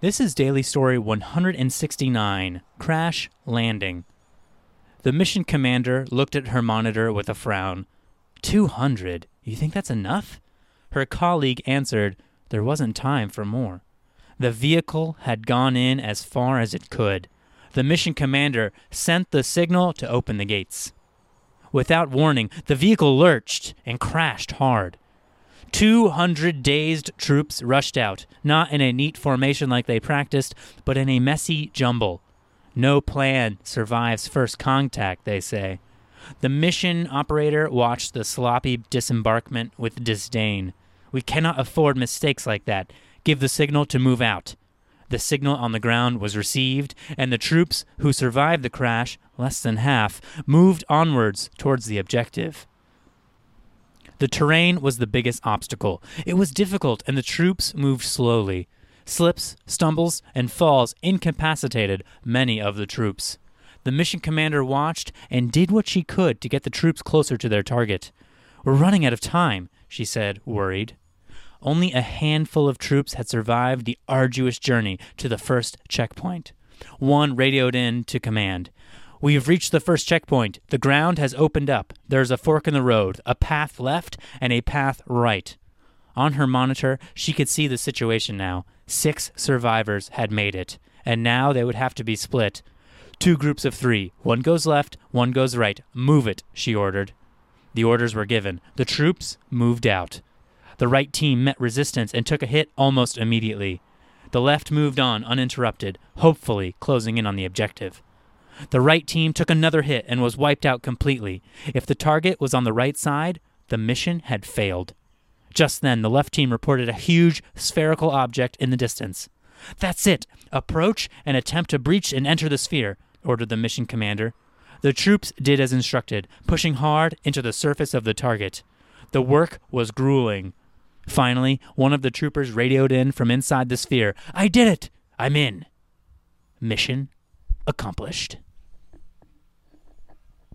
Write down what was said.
This is Daily Story 169 Crash Landing. The mission commander looked at her monitor with a frown. 200? You think that's enough? Her colleague answered, There wasn't time for more. The vehicle had gone in as far as it could. The mission commander sent the signal to open the gates. Without warning, the vehicle lurched and crashed hard. 200 dazed troops rushed out, not in a neat formation like they practiced, but in a messy jumble. No plan survives first contact, they say. The mission operator watched the sloppy disembarkment with disdain. We cannot afford mistakes like that. Give the signal to move out. The signal on the ground was received, and the troops who survived the crash, less than half, moved onwards towards the objective. The terrain was the biggest obstacle. It was difficult, and the troops moved slowly. Slips, stumbles, and falls incapacitated many of the troops. The mission commander watched and did what she could to get the troops closer to their target. We're running out of time, she said, worried. Only a handful of troops had survived the arduous journey to the first checkpoint. One radioed in to command. We have reached the first checkpoint. The ground has opened up. There's a fork in the road, a path left, and a path right. On her monitor, she could see the situation now. Six survivors had made it, and now they would have to be split. Two groups of three. One goes left, one goes right. Move it, she ordered. The orders were given. The troops moved out. The right team met resistance and took a hit almost immediately. The left moved on uninterrupted, hopefully closing in on the objective. The right team took another hit and was wiped out completely. If the target was on the right side, the mission had failed. Just then, the left team reported a huge spherical object in the distance. That's it! Approach and attempt to breach and enter the sphere, ordered the mission commander. The troops did as instructed, pushing hard into the surface of the target. The work was grueling. Finally, one of the troopers radioed in from inside the sphere I did it! I'm in! Mission accomplished.